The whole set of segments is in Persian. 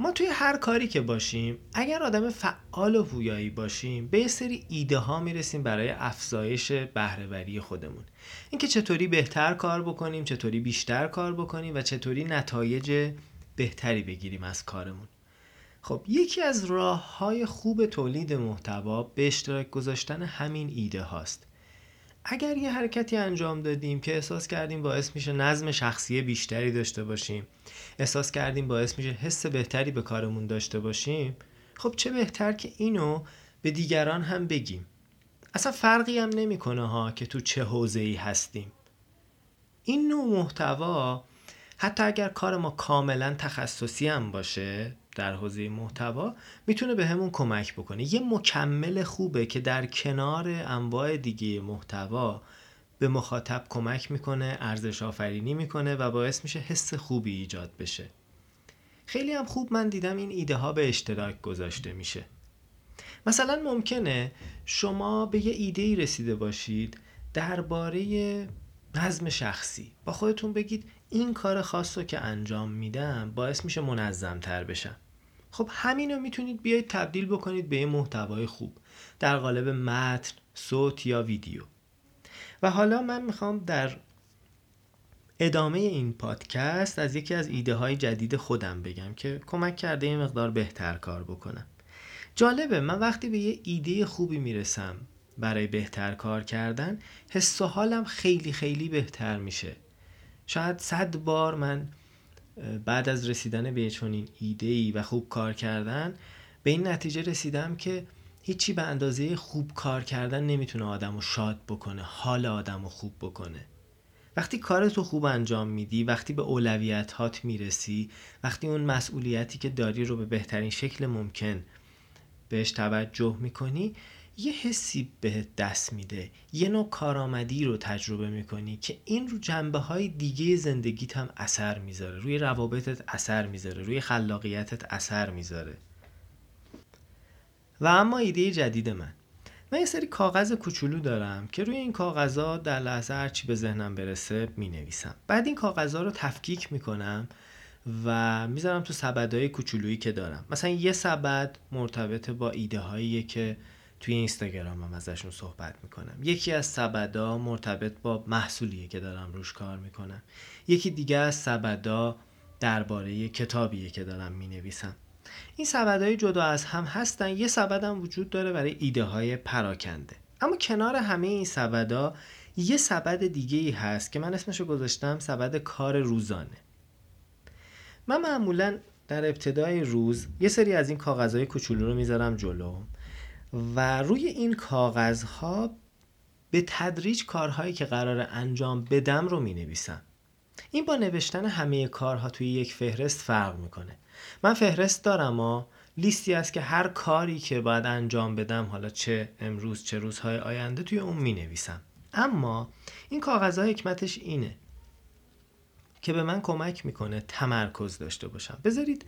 ما توی هر کاری که باشیم اگر آدم فعال و پویایی باشیم به یه سری ایده ها می‌رسیم برای افزایش بهرهوری خودمون. اینکه چطوری بهتر کار بکنیم چطوری بیشتر کار بکنیم و چطوری نتایج بهتری بگیریم از کارمون. خب یکی از راه های خوب تولید محتوا به اشتراک گذاشتن همین ایده هاست. اگر یه حرکتی انجام دادیم که احساس کردیم باعث میشه نظم شخصی بیشتری داشته باشیم احساس کردیم باعث میشه حس بهتری به کارمون داشته باشیم خب چه بهتر که اینو به دیگران هم بگیم؟ اصلا فرقی هم نمی‌کنه ها که تو چه حوزه ای هستیم. این نوع محتوا حتی اگر کار ما کاملا تخصصی هم باشه در حوزه محتوا می‌تونه به همون کمک بکنه. یه مکمل خوبه که در کنار انواع دیگه محتوا به مخاطب کمک می‌کنه ارزش آفرینی می‌کنه و باعث میشه حس خوبی ایجاد بشه. خیلی هم خوب من دیدم این ایده ها به اشتراک گذاشته میشه. مثلا ممکنه شما به یه ایده ای رسیده باشید درباره نظم شخصی. با خودتون بگید این کار خاص رو که انجام میدم باعث میشه منظم تر بشم. خب همین رو می‌تونید بیاید تبدیل بکنید به یه محتوای خوب. در قالب متن، صوت یا ویدیو. و حالا من می‌خوام در ادامه این پادکست از یکی از ایده های جدید خودم بگم که کمک کرده یه مقدار بهتر کار بکنم. جالبه من وقتی به یه ایده خوبی می‌رسم برای بهتر کار کردن حس و حالم خیلی خیلی بهتر میشه. شاید صد بار من بعد از رسیدن به چنین ایده ای و خوب کار کردن به این نتیجه رسیدم که هیچی به اندازه خوب کار کردن نمی‌تونه آدم رو شاد بکنه حال آدم رو خوب بکنه. وقتی کارتو خوب انجام میدی وقتی به اولویت هات می‌رسی وقتی اون مسئولیتی که داری رو به بهترین شکل ممکن بهش توجه می‌کنی یه حسی به دست میده. یه نوع کارآمدی رو تجربه می‌کنی که این رو جنبه های دیگه زندگیت هم اثر می‌ذاره. روی روابطت اثر می‌ذاره. روی خلاقیتت اثر می‌ذاره. و اما ایده جدید من. من یه سری کاغذ کوچولو دارم که روی این کاغذها در لحظه هرچی به ذهنم برسه می نویسم بعد این کاغذها رو تفکیک می‌کنم و می‌ذارم تو سبدهای کوچولویی که دارم. مثلا یه سبد مرتبط با ایده هایی که توی اینستاگرام هم ازشون صحبت می‌کنم. یکی از سبدا مرتبط با محصولیه که دارم روش کار می‌کنم. یکی دیگه از سبدا درباره کتابیه که دارم می‌نویسم. این سبدهای جدا از هم هستن یه سبد هم وجود داره برای ایده های پراکنده. اما کنار همه این سبدا یه سبد دیگه ای هست که من اسمشو گذاشتم سبد کار روزانه. من معمولا در ابتدای روز یه سری از این کاغذهای کوچولو رو می‌ذارم جلو. و روی این کاغذها به تدریج کارهایی که قرار انجام بدم رو می نویسم این با نوشتن همه کارها توی یک فهرست فرق می‌کنه. من فهرست دارم و لیستی است که هر کاری که باید انجام بدم حالا چه امروز چه روزهای آینده توی اون می نویسم اما این کاغذها حکمتش اینه که به من کمک می‌کنه تمرکز داشته باشم. بذارید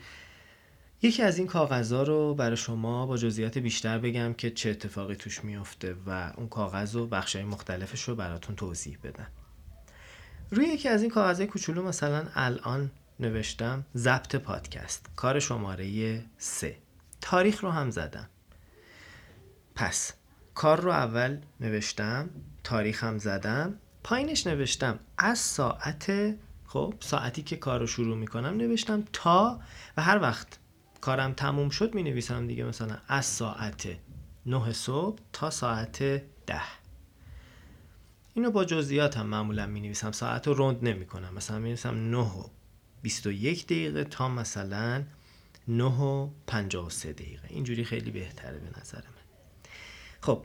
یکی از این کاغذها رو برای شما با جزئیات بیشتر بگم که چه اتفاقی توش میفته و اون کاغذ و بخشای مختلفش رو براتون توضیح بدم. روی یکی از این کاغذهای کوچولو مثلا الان نوشتم ضبط پادکست کار شماره سه. تاریخ رو هم زدم. پس کار رو اول نوشتم تاریخ هم زدم پایینش نوشتم. از ساعت خب ساعتی که کار رو شروع می‌کنم نوشتم تا و هر وقت کارم تموم شد می نویسم دیگه مثلا از ساعت 9 صبح تا ساعت 10 اینو با جزئیات هم معمولا می نویسم ساعت رو رند نمی کنم. مثلا می نویسم 9 و 21 دقیقه تا مثلا 9 و 53 دقیقه. اینجوری خیلی بهتره به نظر من. خب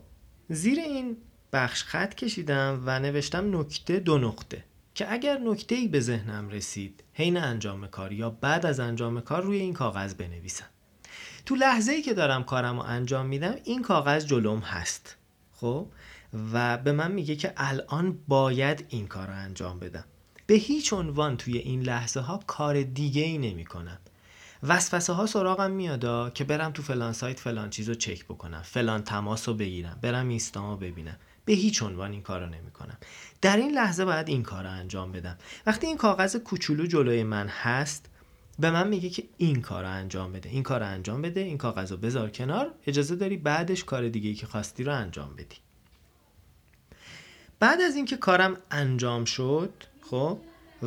زیر این بخش خط کشیدم و نوشتم نکته دو نقطه. که اگر نکته ای به ذهنم رسید حین انجام کار یا بعد از انجام کار روی این کاغذ بنویسم. تو لحظه ای که دارم کارم رو انجام میدم این کاغذ جلوم هست. خب؟ و به من میگه که الان باید این کار رو انجام بدم. به هیچ عنوان توی این لحظه ها کار دیگه ای نمی کنم وسوسه ها سراغم میادا که برم تو فلان سایت فلان چیز رو چک بکنم فلان تماس رو بگیرم برم اینستامو ببینم. به هیچ عنوان این کار رو نمی کنم در این لحظه باید این کار رو انجام بدم. وقتی این کاغذ کوچولو جلوی من هست به من میگه که این کار رو انجام بده. این کار رو انجام بده این کاغذ رو بذار کنار اجازه داری بعدش کار دیگه که خواستی رو انجام بدی. بعد از اینکه کارم انجام شد خب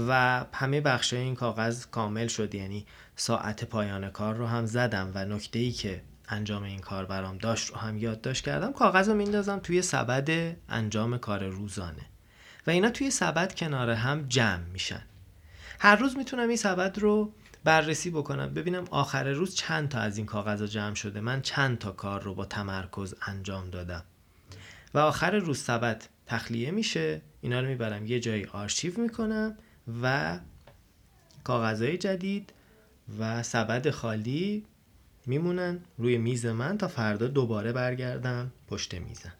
و همه بخش این کاغذ کامل شد یعنی ساعت پایان کار رو هم زدم و نکته ای که انجام این کار برام داشت رو هم یادداشت کردم. کاغذ رو میندازم توی سبد انجام کار روزانه. و اینا توی سبد کنار هم جمع میشن. هر روز می‌تونم این سبد رو بررسی بکنم. ببینم آخر روز چند تا از این کاغذ جمع شده. من چند تا کار رو با تمرکز انجام دادم. و آخر روز سبد تخلیه میشه. اینا رو می‌برم یه جایی آرشیو می‌کنم و کاغذهای جدید و سبد خالی میمونن روی میز من تا فردا دوباره برگردم پشت میزم.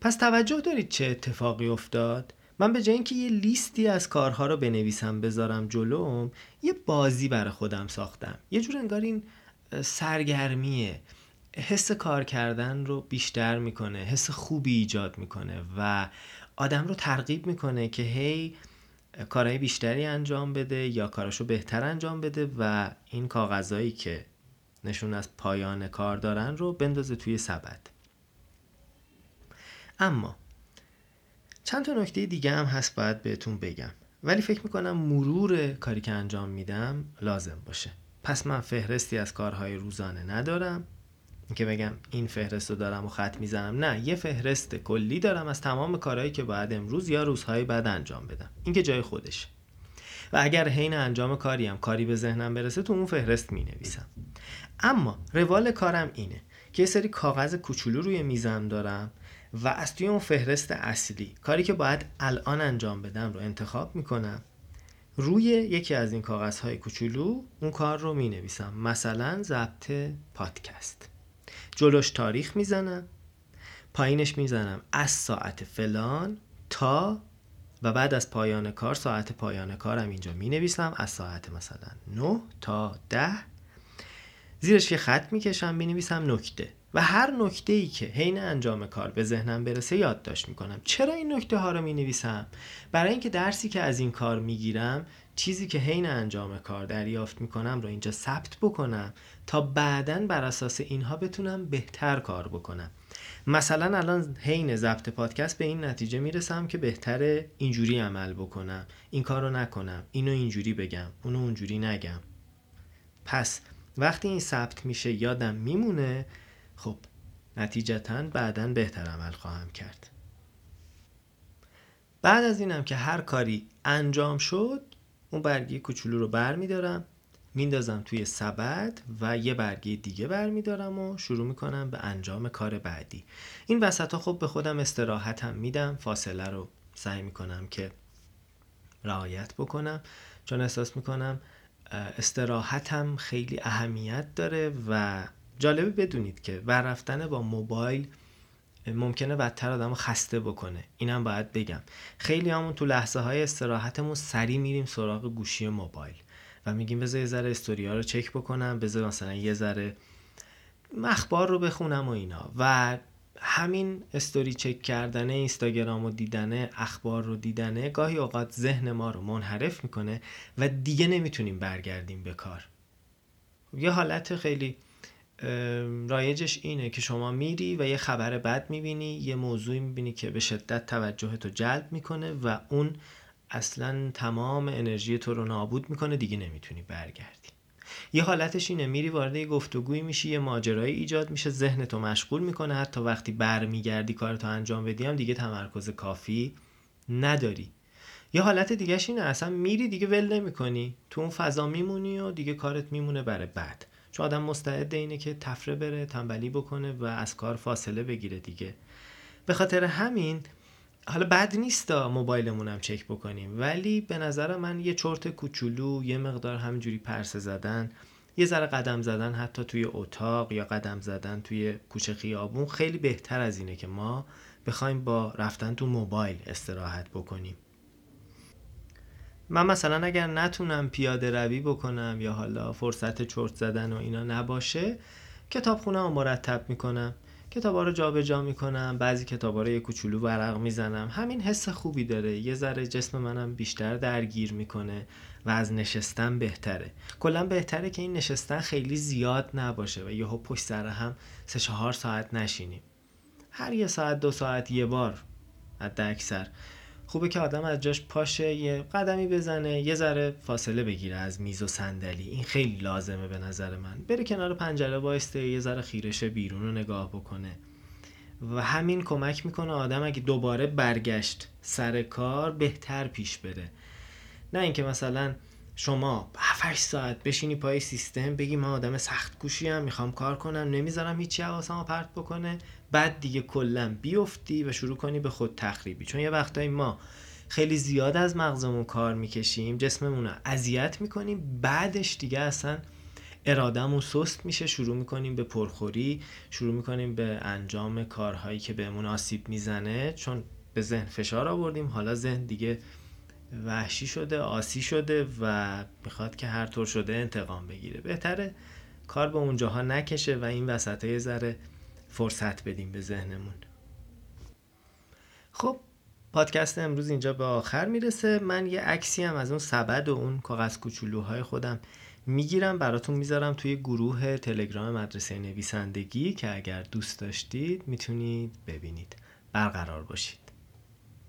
پس توجه دارید چه اتفاقی افتاد؟ من به جای اینکه یه لیستی از کارها رو بنویسم بذارم جلوم یه بازی برای خودم ساختم. یه جور انگار این سرگرمیه. حس کار کردن رو بیشتر می‌کنه حس خوبی ایجاد می‌کنه و آدم رو ترغیب می‌کنه که هی کارهای بیشتری انجام بده یا کاراشو بهتر انجام بده و این کاغذهایی که نشون از پایان کار دارن رو بندازه توی سبد. اما چند تا نکته دیگه هم هست باید بهتون بگم. ولی فکر می‌کنم مرور کاری که انجام میدم لازم باشه. پس من فهرستی از کارهای روزانه ندارم. که بگم این فهرست رو دارم و خط می‌زنم. نه یه فهرست کلی دارم از تمام کارهایی که باید امروز یا روزهای بعد انجام بدم. این که جای خودشه. و اگر حین انجام کاری هم کاری به ذهنم برسه تو اون فهرست می نویسم اما روال کارم اینه که یه سری کاغذ کوچولو روی میزم دارم و از توی اون فهرست اصلی کاری که باید الان انجام بدم رو انتخاب می‌کنم. روی یکی از این کاغذهای کوچولو اون کار رو می نویسم مثلا ضبط پادکست. جلوش تاریخ می‌زنم. پایینش می‌زنم. از ساعت فلان تا و بعد از پایان کار ساعت پایان کارم اینجا می نویسم از ساعت مثلا 9 تا 10 زیرش یه خط می‌کشم می نویسم نکته. و هر نکته ای که حین انجام کار به ذهنم برسه یادداشت می‌کنم. چرا این نکته ها رو می نویسم برای اینکه درسی که از این کار می‌گیرم چیزی که حین انجام کار دریافت می‌کنم رو اینجا ثبت بکنم تا بعدا بر اساس اینها بتونم بهتر کار بکنم. مثلا الان حین ضبط پادکست به این نتیجه می‌رسم که بهتره اینجوری عمل بکنم. این کار رو نکنم. اینو اینجوری بگم. اونو اونجوری نگم. پس وقتی این ثبت میشه یادم میمونه خب نتیجتا بعدا بهتر عمل خواهم کرد. بعد از اینم که هر کاری انجام شد اون برگی کوچولو رو بر میدارم میندازم توی سبد و یه برگه دیگه برمیدارم و شروع می‌کنم به انجام کار بعدی. این وسط ها خب به خودم استراحتم میدم فاصله رو سعی می‌کنم که رعایت بکنم. چون احساس می‌کنم استراحتم خیلی اهمیت داره و جالبه بدونید که ورفتن با موبایل ممکنه بدتر آدم خسته بکنه. اینم باید بگم. خیلی همون تو لحظه های استراحتمون سری میریم سراغ گوشی موبایل و میگیم بذار یه ذره استوریا رو چک بکنم بذار مثلا یه ذره مخبار رو بخونم و اینا. و همین استوری چک کردن اینستاگرام و دیدنه اخبار رو دیدنه گاهی اوقات ذهن ما رو منحرف می‌کنه و دیگه نمی‌تونیم برگردیم به کار. یه حالت خیلی رایجش اینه که شما میری و یه خبر بد می‌بینی یه موضوعی می‌بینی که به شدت توجه تو جلب می‌کنه و اون اصلا تمام انرژی تو رو نابود می‌کنه دیگه نمی‌تونی برگردی. یه حالتش اینه میری وارد یه گفتگوی میشی یه ماجرایی ایجاد میشه ذهن تو مشغول می‌کنه. حتی وقتی برمیگردی کارتو انجام بدی هم دیگه تمرکز کافی نداری. یه حالت دیگهش اینه اصلا میری دیگه ول نمی‌کنی. تو اون فضا میمونی و دیگه کارت میمونه برای بعد. چون آدم مستعد اینه که تفره بره تنبلی بکنه و از کار فاصله بگیره دیگه. به خاطر همین حالا بد نیست موبایلمون هم چک بکنیم ولی به نظر من یه چرت کوچولو یه مقدار همینجوری پرسه زدن یه ذره قدم زدن حتی توی اتاق یا قدم زدن توی کوچه خیابون خیلی بهتر از اینه که ما بخوایم با رفتن تو موبایل استراحت بکنیم. من مثلا اگر نتونم پیاده روی بکنم یا حالا فرصت چرت زدن و اینا نباشه کتاب خونه رو مرتب می‌کنم. کتابا رو جابجا می‌کنم بعضی کتابا رو یه کوچولو ورق می‌زنم. همین حس خوبی داره. یه ذره جسم منم بیشتر درگیر می‌کنه و از نشستن بهتره. کلا بهتره که این نشستن خیلی زیاد نباشه و یهو پشت سر هم سه چهار ساعت نشینیم. هر یه ساعت دو ساعت یه بار حد اکثر خوبه که آدم از جاش پاشه یه قدمی بزنه یه ذره فاصله بگیره از میز و صندلی. این خیلی لازمه به نظر من. بره کنار پنجره وایسته یه ذره خیرش بیرون رو نگاه بکنه. و همین کمک می‌کنه آدم اگه دوباره برگشت سر کار بهتر پیش بره. نه اینکه مثلا شما 7 ساعت بشینی پای سیستم بگی من آدم سخت کوشی هم می‌خوام کار کنم نمی‌ذارم هیچی حواسمو پرت بکنه. بعد دیگه کلا بیفتی و شروع کنی به خود تخریبی. چون یه وقتایی ما خیلی زیاد از مغزمون کار می‌کشیم جسممون رو اذیت می‌کنیم بعدش دیگه اصلا ارادهمون سست میشه. شروع می‌کنیم به پرخوری شروع می‌کنیم به انجام کارهایی که بهمون آسیب می‌زنه. چون به ذهن فشار آوردیم حالا ذهن دیگه وحشی شده آسی شده و می‌خواد که هر طور شده انتقام بگیره. بهتره کار به اونجاها نکشه و این وسط یه ذره فرصت بدیم به ذهنمون. خب پادکست امروز اینجا به آخر می‌رسه. من یه عکسی هم از اون سبد و اون کاغذ کوچولوهای خودم می‌گیرم. براتون می‌ذارم توی گروه تلگرام مدرسه نویسندگی که اگر دوست داشتید می‌تونید ببینید. برقرار باشید.